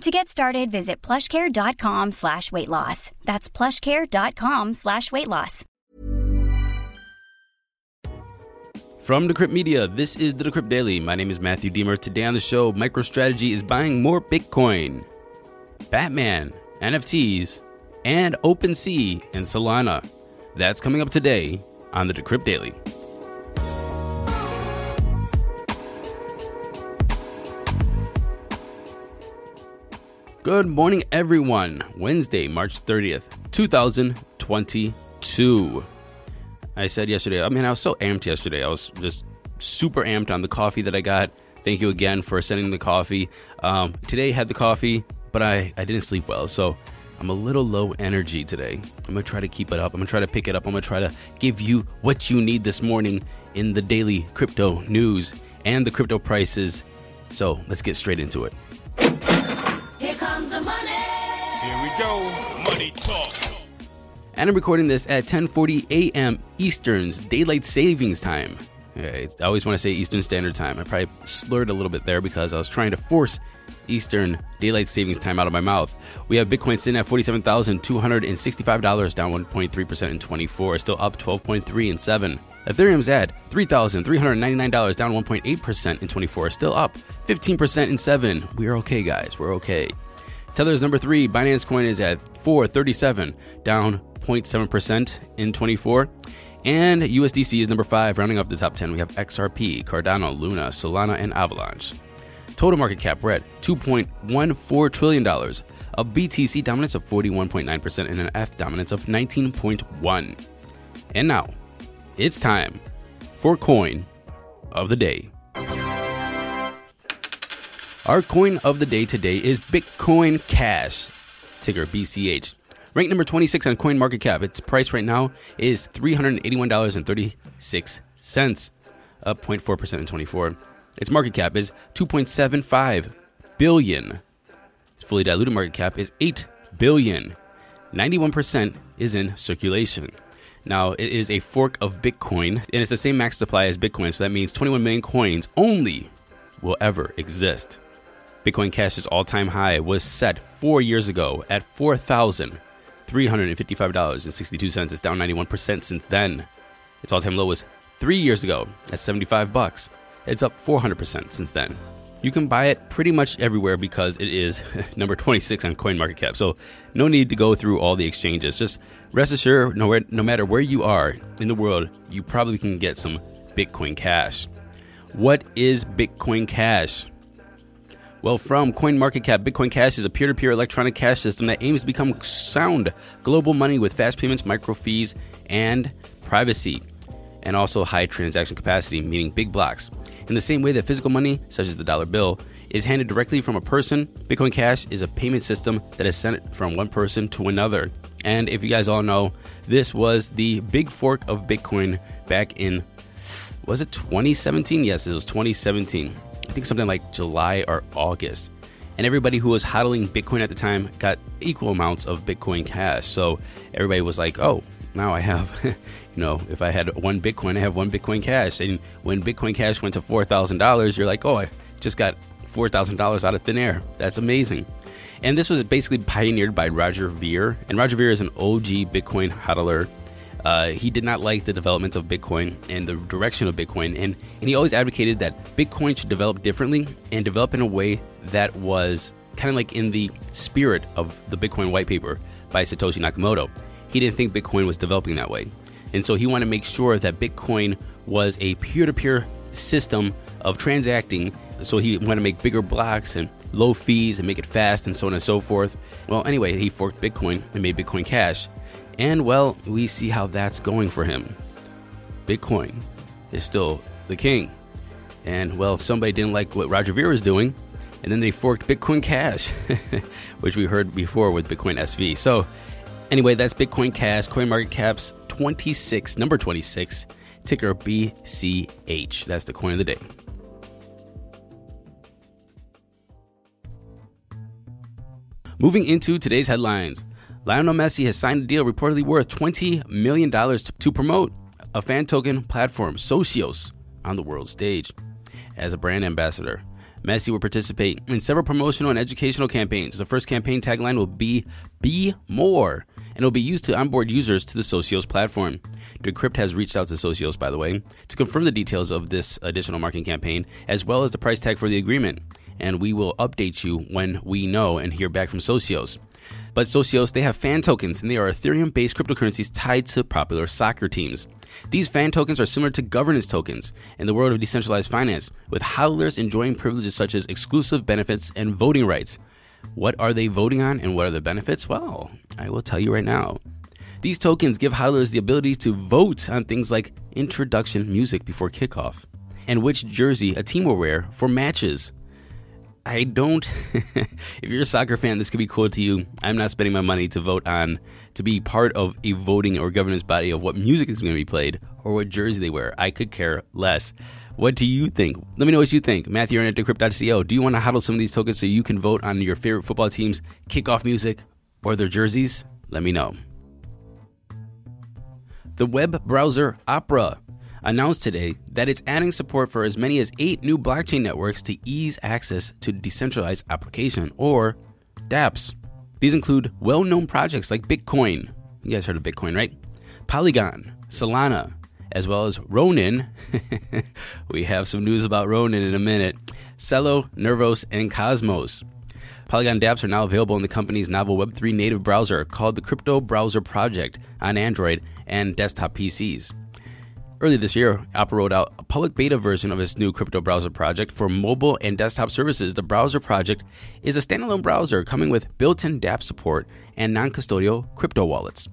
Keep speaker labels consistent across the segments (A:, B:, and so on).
A: To get started, visit plushcare.com slash weight loss. That's plushcare.com slash weight loss.
B: From Decrypt Media, this is the Decrypt Daily. My name is Matthew Diemer. Today on the show, MicroStrategy is buying more Bitcoin, Batman, NFTs, and OpenSea and Solana. That's coming up today on the Decrypt Daily. Good morning, everyone. Wednesday, March 30th, 2022. I said yesterday, I mean, I was so amped yesterday. I was just super amped on the coffee that I got. Thank you again for sending the coffee. Um, today, had the coffee, but I, I didn't sleep well. So I'm a little low energy today. I'm going to try to keep it up. I'm going to try to pick it up. I'm going to try to give you what you need this morning in the daily crypto news and the crypto prices. So let's get straight into it.
C: Here we go. Money talk.
B: And I'm recording this at 10:40 a.m. Eastern's daylight savings time. I always want to say Eastern Standard Time. I probably slurred a little bit there because I was trying to force Eastern Daylight Savings Time out of my mouth. We have Bitcoin sitting at $47,265, down 1.3% in 24, still up 12.3 in 7. Ethereum's at $3,399, down 1.8% in 24, still up 15% in 7. We're okay, guys. We're okay. Tether's number 3, Binance Coin is at 437, down 0.7% in 24. And USDC is number 5, rounding up the top 10. We have XRP, Cardano, Luna, Solana, and Avalanche. Total market cap, we're at $2.14 trillion, a BTC dominance of 41.9% and an F dominance of 19.1. And now, it's time for coin of the day. Our coin of the day today is Bitcoin Cash, ticker BCH. Ranked number 26 on CoinMarketCap. Its price right now is $381.36, up 0.4% in 24. Its market cap is 2.75 billion. Its fully diluted market cap is 8 billion. 91% is in circulation. Now, it is a fork of Bitcoin, and it's the same max supply as Bitcoin, so that means 21 million coins only will ever exist. Bitcoin Cash's all time high was set four years ago at $4,355.62. It's down 91% since then. Its all time low was three years ago at 75 bucks. It's up 400% since then. You can buy it pretty much everywhere because it is number 26 on CoinMarketCap. So, no need to go through all the exchanges. Just rest assured, no, no matter where you are in the world, you probably can get some Bitcoin Cash. What is Bitcoin Cash? Well, from CoinMarketCap, Bitcoin Cash is a peer to peer electronic cash system that aims to become sound global money with fast payments, micro fees, and privacy, and also high transaction capacity, meaning big blocks. In the same way that physical money, such as the dollar bill, is handed directly from a person, Bitcoin Cash is a payment system that is sent from one person to another. And if you guys all know, this was the big fork of Bitcoin back in, was it 2017? Yes, it was 2017. I think something like July or August. And everybody who was hodling Bitcoin at the time got equal amounts of Bitcoin Cash. So everybody was like, oh, now I have, you know, if I had one Bitcoin, I have one Bitcoin Cash. And when Bitcoin Cash went to $4,000, you're like, oh, I just got $4,000 out of thin air. That's amazing. And this was basically pioneered by Roger Ver. And Roger Ver is an OG Bitcoin hodler. Uh, he did not like the development of Bitcoin and the direction of Bitcoin. And, and he always advocated that Bitcoin should develop differently and develop in a way that was kind of like in the spirit of the Bitcoin white paper by Satoshi Nakamoto. He didn't think Bitcoin was developing that way. And so he wanted to make sure that Bitcoin was a peer to peer system of transacting. So he wanted to make bigger blocks and low fees and make it fast and so on and so forth. Well, anyway, he forked Bitcoin and made Bitcoin Cash. And well, we see how that's going for him. Bitcoin is still the king. And well, somebody didn't like what Roger Ver was doing, and then they forked Bitcoin Cash, which we heard before with Bitcoin SV. So, anyway, that's Bitcoin Cash. CoinMarketCap's 26, number 26, ticker BCH. That's the coin of the day. Moving into today's headlines Lionel Messi has signed a deal reportedly worth $20 million to promote a fan token platform, Socios, on the world stage. As a brand ambassador, Messi will participate in several promotional and educational campaigns. The first campaign tagline will be Be More, and it will be used to onboard users to the Socios platform. Decrypt has reached out to Socios, by the way, to confirm the details of this additional marketing campaign, as well as the price tag for the agreement. And we will update you when we know and hear back from Socios. But Socios, they have fan tokens, and they are Ethereum based cryptocurrencies tied to popular soccer teams. These fan tokens are similar to governance tokens in the world of decentralized finance, with hodlers enjoying privileges such as exclusive benefits and voting rights. What are they voting on and what are the benefits? Well, I will tell you right now. These tokens give hodlers the ability to vote on things like introduction music before kickoff and which jersey a team will wear for matches. I don't. if you're a soccer fan, this could be cool to you. I'm not spending my money to vote on, to be part of a voting or governance body of what music is going to be played or what jersey they wear. I could care less. What do you think? Let me know what you think. Matthew at decrypt.co. Do you want to hodl some of these tokens so you can vote on your favorite football team's kickoff music or their jerseys? Let me know. The web browser Opera announced today that it's adding support for as many as eight new blockchain networks to ease access to decentralized application, or dApps. These include well known projects like Bitcoin. You guys heard of Bitcoin, right? Polygon, Solana, as well as Ronin. we have some news about Ronin in a minute. Celo, Nervos, and Cosmos. Polygon dApps are now available in the company's novel Web3 native browser called the Crypto Browser Project on Android and desktop PCs. Early this year, Opera rolled out a public beta version of its new crypto browser project for mobile and desktop services. The browser project is a standalone browser coming with built in dApp support and non custodial crypto wallets.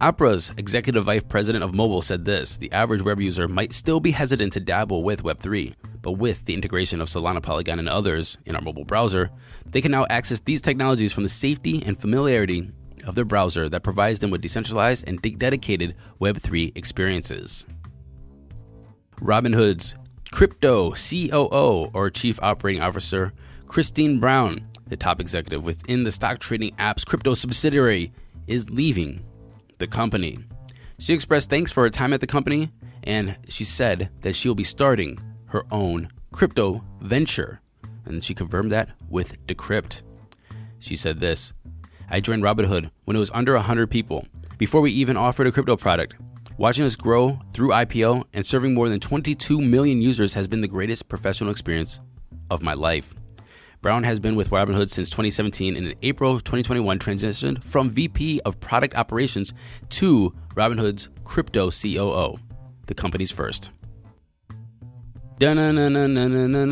B: Opera's executive vice president of mobile said this the average web user might still be hesitant to dabble with Web3, but with the integration of Solana, Polygon, and others in our mobile browser, they can now access these technologies from the safety and familiarity of their browser that provides them with decentralized and dedicated Web3 experiences. Robinhood's crypto COO or Chief Operating Officer, Christine Brown, the top executive within the stock trading app's crypto subsidiary, is leaving the company. She expressed thanks for her time at the company and she said that she'll be starting her own crypto venture. And she confirmed that with Decrypt. She said this I joined Robinhood when it was under 100 people, before we even offered a crypto product. Watching us grow through IPO and serving more than 22 million users has been the greatest professional experience of my life. Brown has been with Robinhood since 2017 and in April 2021 transitioned from VP of Product Operations to Robinhood's Crypto COO, the company's first.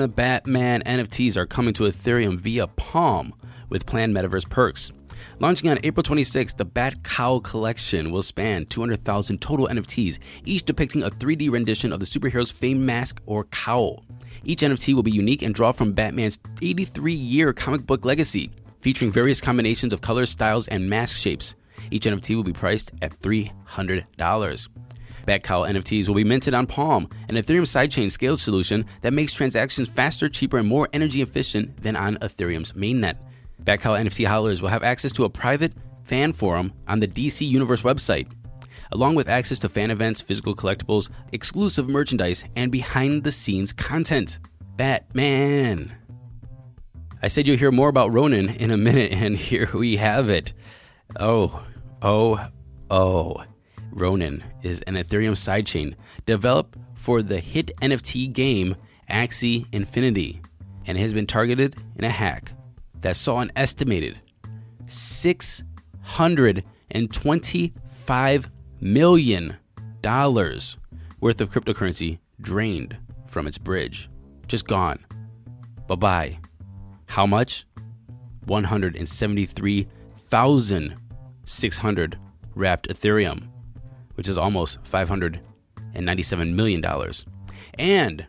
B: Batman NFTs are coming to Ethereum via Palm with planned metaverse perks. Launching on April 26th, the Bat Cowl collection will span 200,000 total NFTs, each depicting a 3D rendition of the superhero's famed mask or cowl. Each NFT will be unique and draw from Batman's 83 year comic book legacy, featuring various combinations of colors, styles, and mask shapes. Each NFT will be priced at $300. Batcowl NFTs will be minted on Palm, an Ethereum sidechain scaled solution that makes transactions faster, cheaper, and more energy efficient than on Ethereum's mainnet. Batcowl NFT hodlers will have access to a private fan forum on the DC Universe website, along with access to fan events, physical collectibles, exclusive merchandise, and behind the scenes content. Batman. I said you'll hear more about Ronin in a minute, and here we have it. Oh, oh, oh. Ronin is an Ethereum sidechain developed for the hit NFT game Axie Infinity and has been targeted in a hack that saw an estimated $625 million worth of cryptocurrency drained from its bridge. Just gone. Bye bye. How much? 173,600 wrapped Ethereum, which is almost $597 million, and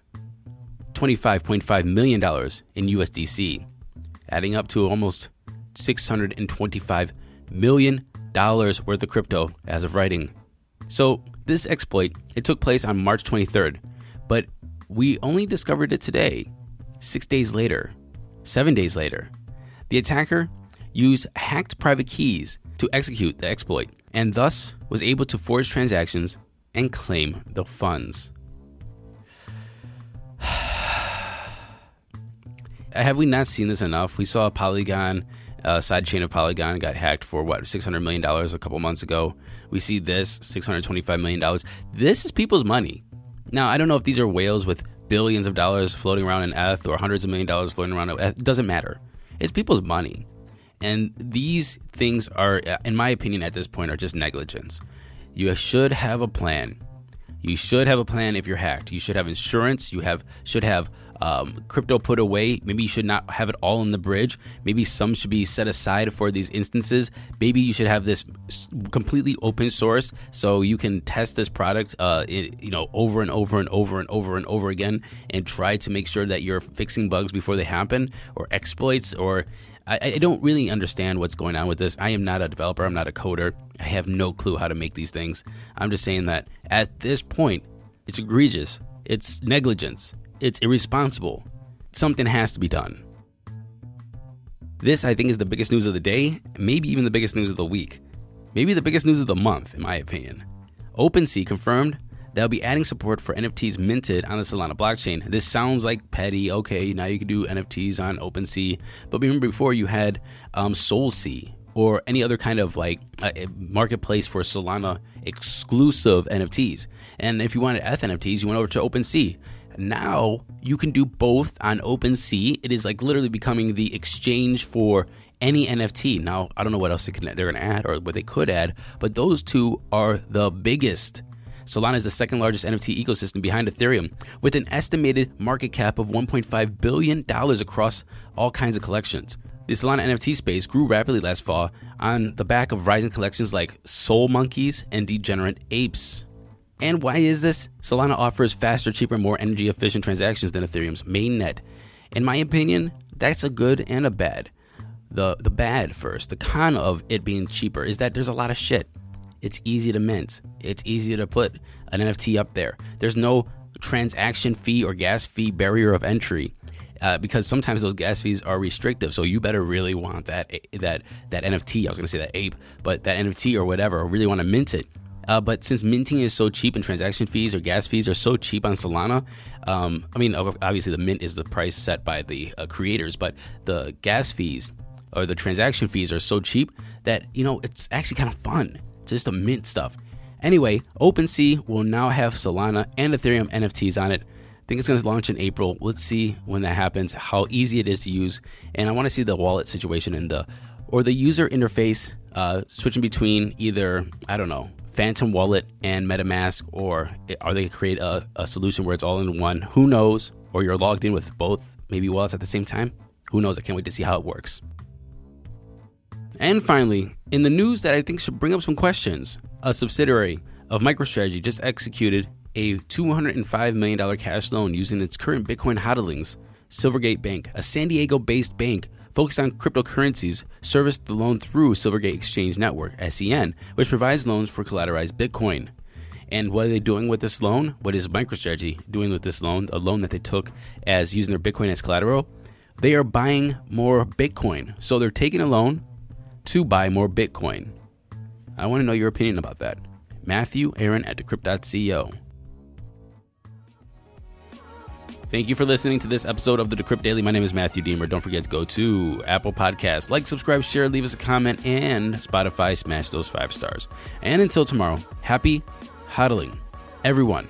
B: $25.5 million in USDC adding up to almost $625 million worth of crypto as of writing So this exploit it took place on March 23rd, but we only discovered it today, six days later, seven days later. The attacker used hacked private keys to execute the exploit, and thus was able to forge transactions and claim the funds. Have we not seen this enough? We saw Polygon, uh, sidechain of Polygon, got hacked for what six hundred million dollars a couple months ago. We see this six hundred twenty-five million dollars. This is people's money. Now I don't know if these are whales with billions of dollars floating around in ETH or hundreds of million dollars floating around. in It doesn't matter. It's people's money, and these things are, in my opinion, at this point, are just negligence. You should have a plan. You should have a plan if you're hacked. You should have insurance. You have should have um, crypto put away. Maybe you should not have it all in the bridge. Maybe some should be set aside for these instances. Maybe you should have this completely open source so you can test this product, uh, it, you know, over and over and over and over and over again, and try to make sure that you're fixing bugs before they happen or exploits or. I, I don't really understand what's going on with this. I am not a developer. I'm not a coder. I have no clue how to make these things. I'm just saying that at this point, it's egregious. It's negligence. It's irresponsible. Something has to be done. This, I think, is the biggest news of the day, maybe even the biggest news of the week. Maybe the biggest news of the month, in my opinion. OpenSea confirmed they'll be adding support for NFTs minted on the Solana blockchain. This sounds like petty. Okay, now you can do NFTs on OpenSea. But remember, before you had um, SolSea or any other kind of like uh, marketplace for Solana exclusive NFTs. And if you wanted ETH NFTs, you went over to OpenSea. Now you can do both on OpenSea. It is like literally becoming the exchange for any NFT. Now I don't know what else they they're going to add or what they could add, but those two are the biggest. Solana is the second largest NFT ecosystem behind Ethereum, with an estimated market cap of $1.5 billion across all kinds of collections. The Solana NFT space grew rapidly last fall on the back of rising collections like Soul Monkeys and Degenerate Apes. And why is this? Solana offers faster, cheaper, more energy efficient transactions than Ethereum's mainnet. In my opinion, that's a good and a bad. The the bad first, the con of it being cheaper is that there's a lot of shit. It's easy to mint. It's easy to put an NFT up there. There's no transaction fee or gas fee barrier of entry. Uh, because sometimes those gas fees are restrictive, so you better really want that that that NFT. I was going to say that ape, but that NFT or whatever, really want to mint it. Uh, but since minting is so cheap and transaction fees or gas fees are so cheap on Solana, um, I mean, obviously the mint is the price set by the uh, creators, but the gas fees or the transaction fees are so cheap that, you know, it's actually kind of fun to just to mint stuff. Anyway, OpenSea will now have Solana and Ethereum NFTs on it. I think it's going to launch in April. Let's see when that happens, how easy it is to use, and I want to see the wallet situation and the or the user interface uh, switching between either I don't know Phantom Wallet and MetaMask, or are they create a, a solution where it's all in one? Who knows? Or you're logged in with both maybe wallets at the same time? Who knows? I can't wait to see how it works. And finally, in the news that I think should bring up some questions, a subsidiary of MicroStrategy just executed a $205 million cash loan using its current Bitcoin hodlings. Silvergate Bank, a San Diego based bank, focused on cryptocurrencies, serviced the loan through Silvergate Exchange Network, SEN, which provides loans for collateralized Bitcoin. And what are they doing with this loan? What is MicroStrategy doing with this loan? A loan that they took as using their Bitcoin as collateral? They are buying more Bitcoin. So they're taking a loan to buy more Bitcoin. I want to know your opinion about that. Matthew Aaron at Decrypt.co. Thank you for listening to this episode of the Decrypt Daily. My name is Matthew Diemer. Don't forget to go to Apple Podcasts, like, subscribe, share, leave us a comment, and Spotify, smash those five stars. And until tomorrow, happy hodling, everyone.